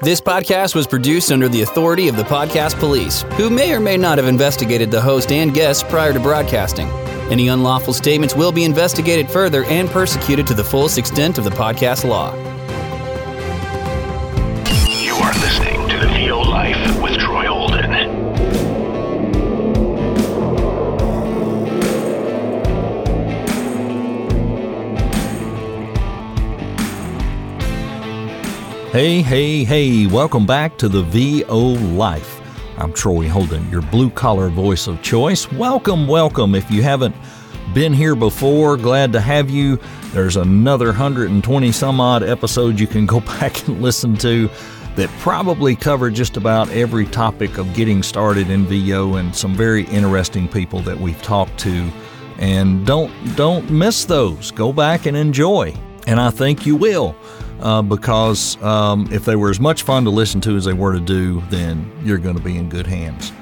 This podcast was produced under the authority of the Podcast Police, who may or may not have investigated the host and guests prior to broadcasting. Any unlawful statements will be investigated further and persecuted to the fullest extent of the podcast law. Hey, hey, hey, welcome back to the VO Life. I'm Troy Holden, your blue collar voice of choice. Welcome, welcome. If you haven't been here before, glad to have you. There's another 120 some odd episodes you can go back and listen to that probably cover just about every topic of getting started in VO and some very interesting people that we've talked to. And don't don't miss those. Go back and enjoy. And I think you will uh, because um, if they were as much fun to listen to as they were to do, then you're going to be in good hands.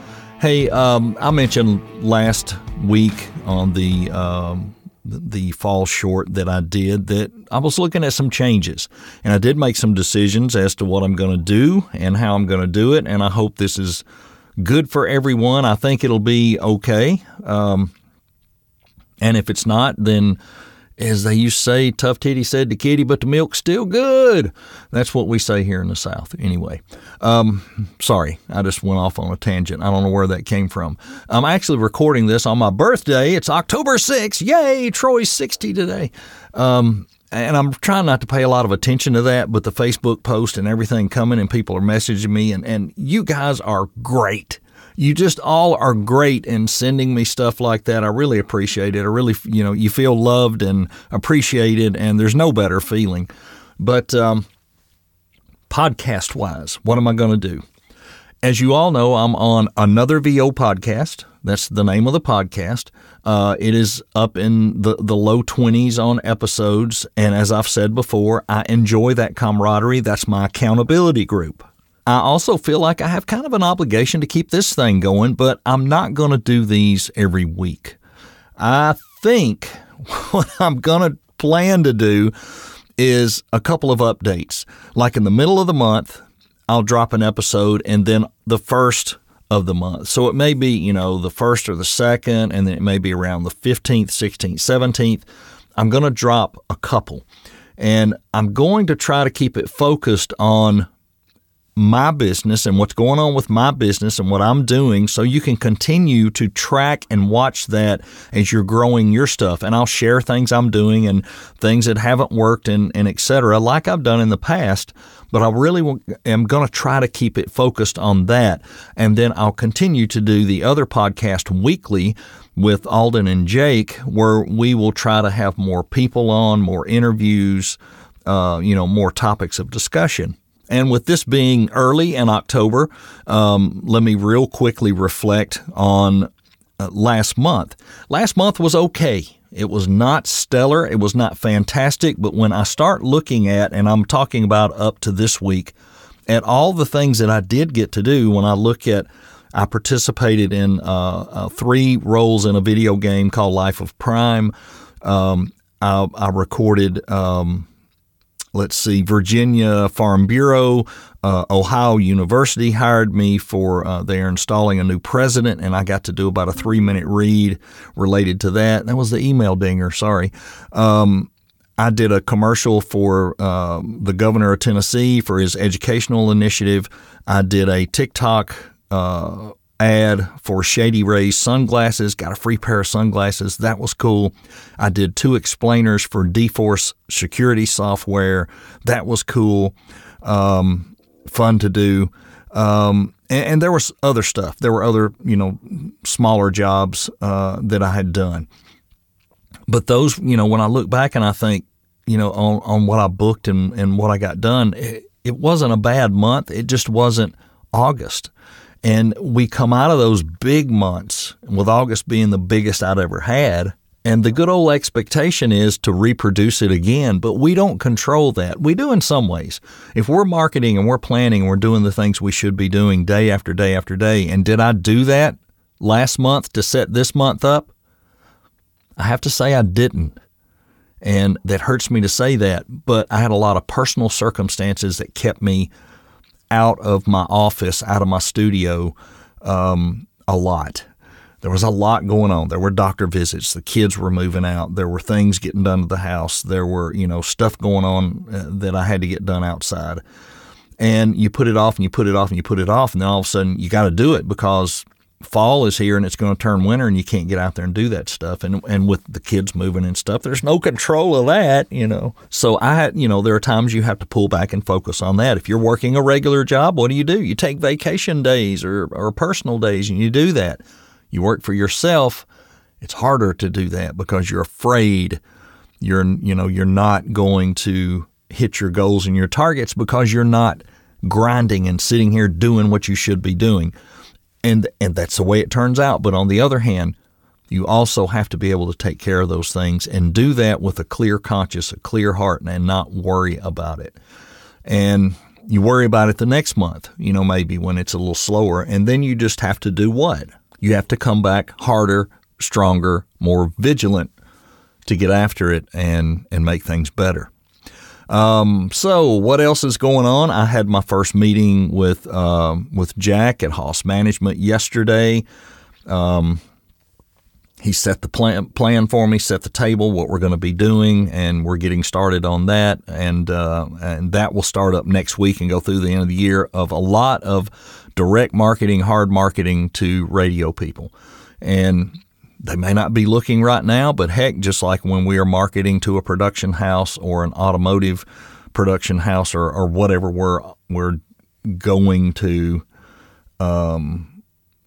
Hey, um, I mentioned last week on the um, the fall short that I did that I was looking at some changes, and I did make some decisions as to what I'm going to do and how I'm going to do it, and I hope this is good for everyone. I think it'll be okay, um, and if it's not, then as they used to say, Tough Titty said to Kitty, but the milk's still good. That's what we say here in the South. Anyway, um, sorry, I just went off on a tangent. I don't know where that came from. I'm actually recording this on my birthday. It's October 6th. Yay, Troy's 60 today. Um, and I'm trying not to pay a lot of attention to that, but the Facebook post and everything coming and people are messaging me, and, and you guys are great you just all are great in sending me stuff like that. I really appreciate it. I really, you know, you feel loved and appreciated, and there's no better feeling. But um, podcast wise, what am I going to do? As you all know, I'm on another VO podcast. That's the name of the podcast. Uh, it is up in the, the low 20s on episodes. And as I've said before, I enjoy that camaraderie. That's my accountability group. I also feel like I have kind of an obligation to keep this thing going, but I'm not going to do these every week. I think what I'm going to plan to do is a couple of updates. Like in the middle of the month, I'll drop an episode, and then the first of the month. So it may be, you know, the first or the second, and then it may be around the 15th, 16th, 17th. I'm going to drop a couple. And I'm going to try to keep it focused on my business and what's going on with my business and what I'm doing so you can continue to track and watch that as you're growing your stuff. And I'll share things I'm doing and things that haven't worked and, and et cetera, like I've done in the past. But I really am going to try to keep it focused on that. And then I'll continue to do the other podcast weekly with Alden and Jake, where we will try to have more people on, more interviews, uh, you know, more topics of discussion. And with this being early in October, um, let me real quickly reflect on uh, last month. Last month was okay. It was not stellar. It was not fantastic. But when I start looking at, and I'm talking about up to this week, at all the things that I did get to do, when I look at, I participated in uh, uh, three roles in a video game called Life of Prime. Um, I, I, recorded. Um, let's see, Virginia Farm Bureau, uh, Ohio University hired me for uh, they're installing a new president, and I got to do about a three minute read related to that. That was the email dinger. Sorry. Um, I did a commercial for uh, the governor of Tennessee for his educational initiative. I did a TikTok uh, ad for Shady Rays sunglasses, got a free pair of sunglasses. That was cool. I did two explainers for DForce security software. That was cool. Um, fun to do. Um, and, and, there was other stuff. There were other, you know, smaller jobs uh, that I had done. But those, you know, when I look back and I think, you know, on, on what I booked and, and what I got done, it, it wasn't a bad month. It just wasn't August. And we come out of those big months, with August being the biggest I'd ever had. And the good old expectation is to reproduce it again, but we don't control that. We do in some ways. If we're marketing and we're planning and we're doing the things we should be doing day after day after day, and did I do that last month to set this month up? I have to say I didn't. And that hurts me to say that, but I had a lot of personal circumstances that kept me out of my office, out of my studio, um, a lot. There was a lot going on. There were doctor visits. The kids were moving out. There were things getting done to the house. There were, you know, stuff going on uh, that I had to get done outside. And you put it off and you put it off and you put it off. And then all of a sudden you got to do it because fall is here and it's going to turn winter and you can't get out there and do that stuff. And and with the kids moving and stuff, there's no control of that, you know. So I, you know, there are times you have to pull back and focus on that. If you're working a regular job, what do you do? You take vacation days or or personal days and you do that. You work for yourself. It's harder to do that because you're afraid you're you know you're not going to hit your goals and your targets because you're not grinding and sitting here doing what you should be doing and and that's the way it turns out. But on the other hand, you also have to be able to take care of those things and do that with a clear conscience, a clear heart, and not worry about it. And you worry about it the next month, you know, maybe when it's a little slower, and then you just have to do what? You have to come back harder, stronger, more vigilant to get after it and and make things better. Um, so what else is going on? I had my first meeting with um, with Jack at Hoss Management yesterday. Um, he set the plan plan for me, set the table, what we're going to be doing, and we're getting started on that. And uh, and that will start up next week and go through the end of the year of a lot of direct marketing, hard marketing to radio people. And they may not be looking right now, but heck, just like when we are marketing to a production house or an automotive production house or, or whatever we're we're going to, um,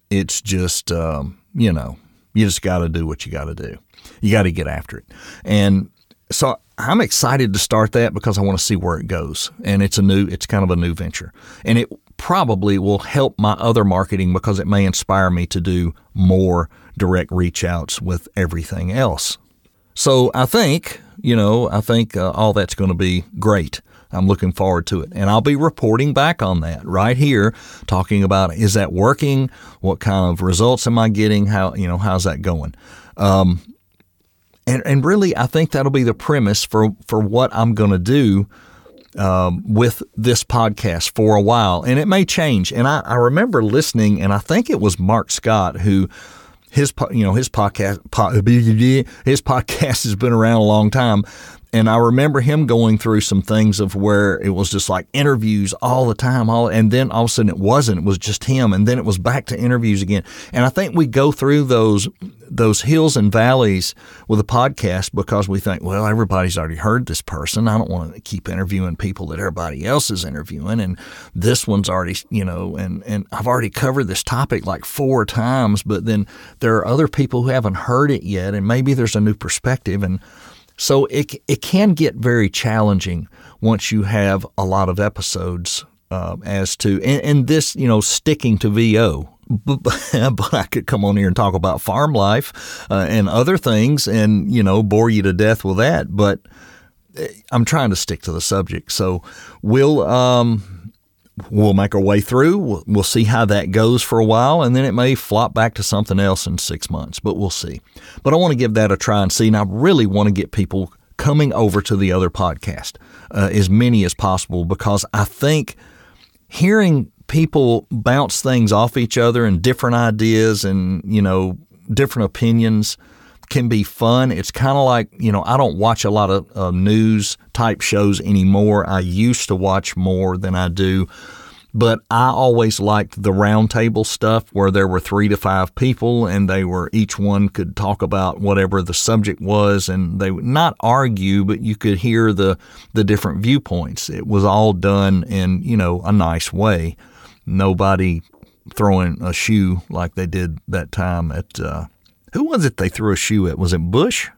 it's just um, you know you just got to do what you got to do. You got to get after it, and so I'm excited to start that because I want to see where it goes, and it's a new it's kind of a new venture, and it probably will help my other marketing because it may inspire me to do more direct reach outs with everything else. So I think, you know, I think uh, all that's going to be great. I'm looking forward to it. And I'll be reporting back on that right here, talking about is that working? What kind of results am I getting? How, you know, how's that going? Um, and, and really, I think that'll be the premise for, for what I'm going to do um, with this podcast for a while. And it may change. And I, I remember listening, and I think it was Mark Scott who his you know his podcast his podcast has been around a long time and I remember him going through some things of where it was just like interviews all the time, all and then all of a sudden it wasn't. It was just him, and then it was back to interviews again. And I think we go through those those hills and valleys with a podcast because we think, well, everybody's already heard this person. I don't want to keep interviewing people that everybody else is interviewing, and this one's already, you know, and and I've already covered this topic like four times, but then there are other people who haven't heard it yet, and maybe there's a new perspective and so it, it can get very challenging once you have a lot of episodes uh, as to, and, and, this, you know, sticking to VO. But, but, I could come on here and talk about farm life uh, and other things and, you know, bore you to death with that. But eh, I'm trying to stick to the subject. So we'll, um, we'll make our way through. We'll, we'll, see how that goes for a while, and then it may flop back to something else in six months, but we'll see. But I want to give that a try and see. And I really want to get people coming over to the other podcast, uh, as many as possible, because I think hearing people bounce things off each other and different ideas and, you know, different opinions – can be fun. It's kind of like, you know, I don't watch a lot of uh, news type shows anymore. I used to watch more than I do. But I always liked the roundtable stuff where there were three to five people and they were each one could talk about whatever the subject was and they would not argue, but you could hear the the different viewpoints. It was all done in, you know, a nice way. Nobody throwing a shoe like they did that time at uh, who was it they threw a shoe at? Was it Bush?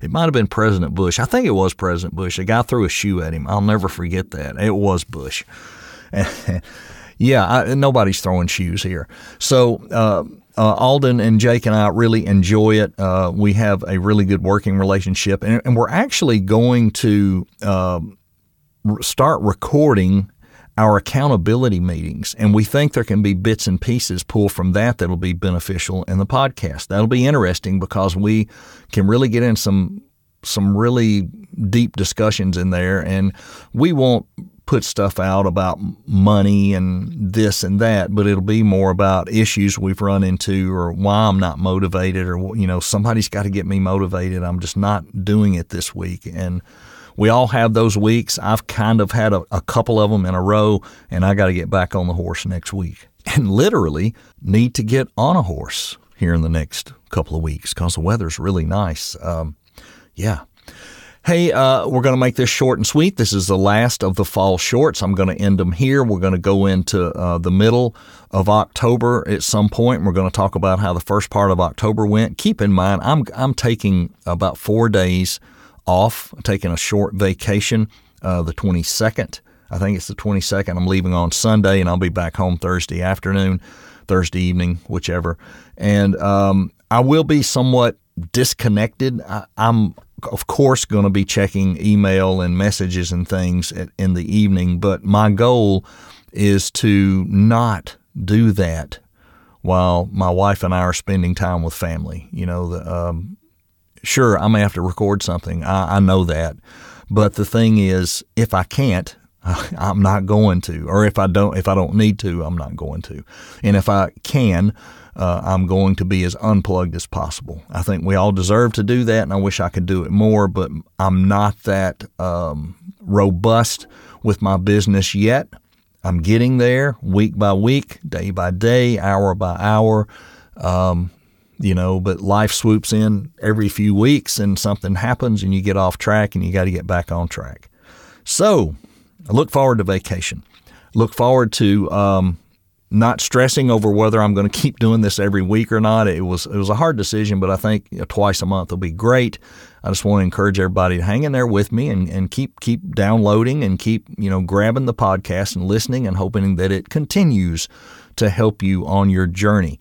It might have been President Bush. I think it was President Bush. A guy threw a shoe at him. I'll never forget that. It was Bush. yeah, I, nobody's throwing shoes here. So, uh, uh, Alden and Jake and I really enjoy it. Uh, we have a really good working relationship, and, and we're actually going to uh, start recording our accountability meetings, and we think there can be bits and pieces pulled from that that'll be beneficial in the podcast. That'll be interesting because we can really get in some some really deep discussions in there, and we won't put stuff out about money and this and that, but it'll be more about issues we've run into or why I'm not motivated or, you know, somebody's got to get me motivated. I'm just not doing it this week. And we all have those weeks. I've kind of had a, a couple of them in a row, and I got to get back on the horse next week and literally need to get on a horse here in the next couple of weeks because the weather's really nice. Um, yeah. Hey, uh, we're going to make this short and sweet. This is the last of the fall shorts. I'm going to end them here. We're going to go into uh, the middle of October at some point. We're going to talk about how the first part of October went. Keep in mind, I'm I'm taking about four days off, taking a short vacation. Uh, the 22nd, I think it's the 22nd. I'm leaving on Sunday, and I'll be back home Thursday afternoon, Thursday evening, whichever. And um, I will be somewhat disconnected. I, I'm of course, going to be checking email and messages and things at, in the evening, but my goal is to not do that while my wife and I are spending time with family. You know, the, um, sure, I may have to record something. I, I know that. But the thing is, if I can't, I'm not going to, or if I don't, if I don't need to, I'm not going to. And if I can, uh, I'm going to be as unplugged as possible. I think we all deserve to do that, and I wish I could do it more, but I'm not that um, robust with my business yet. I'm getting there week by week, day by day, hour by hour. Um, you know, but life swoops in every few weeks and something happens and you get off track and you got to get back on track. So I look forward to vacation. Look forward to um, not stressing over whether I'm going to keep doing this every week or not. It was it was a hard decision, but I think you know, twice a month will be great. I just want to encourage everybody to hang in there with me and, and keep keep downloading and keep you know grabbing the podcast and listening and hoping that it continues to help you on your journey.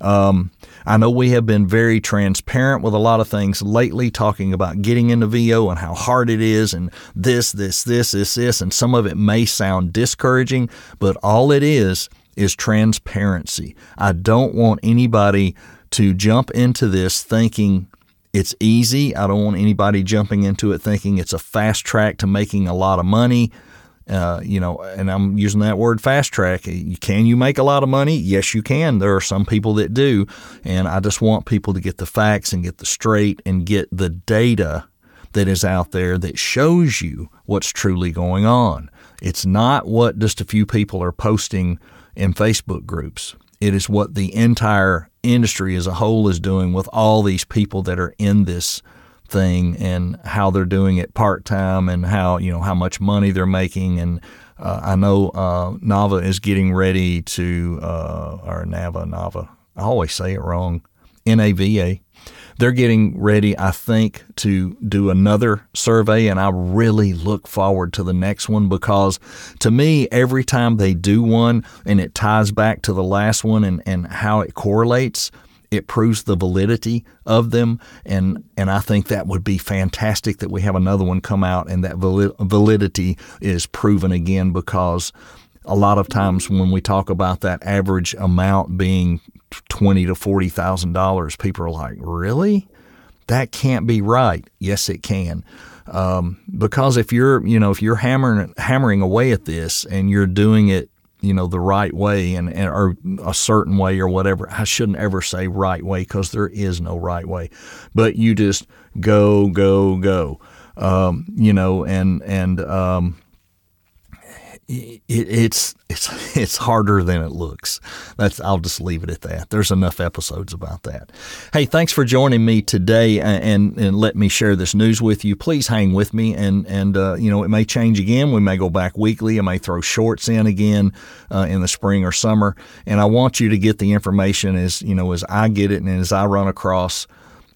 Um, I know we have been very transparent with a lot of things lately, talking about getting into VO and how hard it is, and this, this, this, this, this, and some of it may sound discouraging, but all it is is transparency. I don't want anybody to jump into this thinking it's easy. I don't want anybody jumping into it thinking it's a fast track to making a lot of money. Uh, you know, and I'm using that word fast track. Can you make a lot of money? Yes, you can. There are some people that do. And I just want people to get the facts and get the straight and get the data that is out there that shows you what's truly going on. It's not what just a few people are posting in Facebook groups. It is what the entire industry as a whole is doing with all these people that are in this thing and how they're doing it part time and how you know how much money they're making. And uh, I know uh, Nava is getting ready to uh, or Nava Nava I always say it wrong N A V A. They're getting ready, I think, to do another survey, and I really look forward to the next one because to me, every time they do one and it ties back to the last one and, and how it correlates, it proves the validity of them and and I think that would be fantastic that we have another one come out and that validity is proven again because a lot of times when we talk about that average amount being twenty to forty thousand dollars, people are like, "Really? That can't be right." Yes, it can, um, because if you're, you know, if you're hammering hammering away at this and you're doing it, you know, the right way and, and or a certain way or whatever. I shouldn't ever say right way because there is no right way, but you just go, go, go, um, you know, and and um, it, it's it's it's harder than it looks. That's I'll just leave it at that. There's enough episodes about that. Hey, thanks for joining me today and and, let me share this news with you. Please hang with me and and uh, you know it may change again. We may go back weekly. I may throw shorts in again uh, in the spring or summer. And I want you to get the information as you know as I get it and as I run across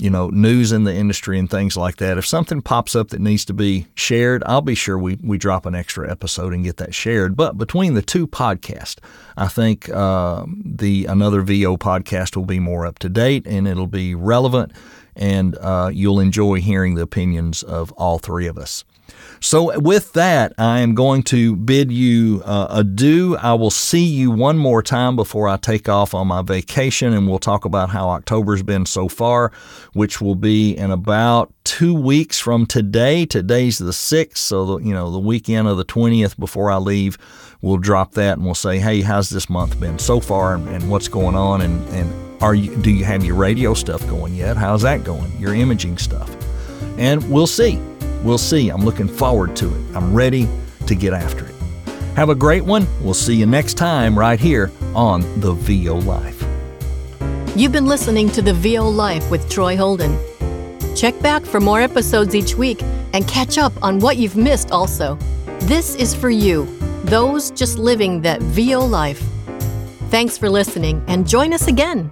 you know, news in the industry and things like that. If something pops up that needs to be shared, I'll be sure we, we drop an extra episode and get that shared. But between the two podcasts, I think uh, the another VO podcast will be more up to date and it'll be relevant, and uh, you'll enjoy hearing the opinions of all three of us. So, with that, I am going to bid you uh, adieu. I will see you one more time before I take off on my vacation, and we'll talk about how October's been so far, which will be in about two weeks from today. Today's the 6th, so, the, you know, the weekend of the 20th before I leave, we'll drop that and we'll say, hey, how's this month been so far and, and what's going on? And, and are you, do you have your radio stuff going yet? How's that going? Your imaging stuff? And we'll see. We'll see. I'm looking forward to it. I'm ready to get after it. Have a great one. We'll see you next time right here on The VO Life. You've been listening to The VO Life with Troy Holden. Check back for more episodes each week and catch up on what you've missed also. This is for you, those just living that VO life. Thanks for listening and join us again.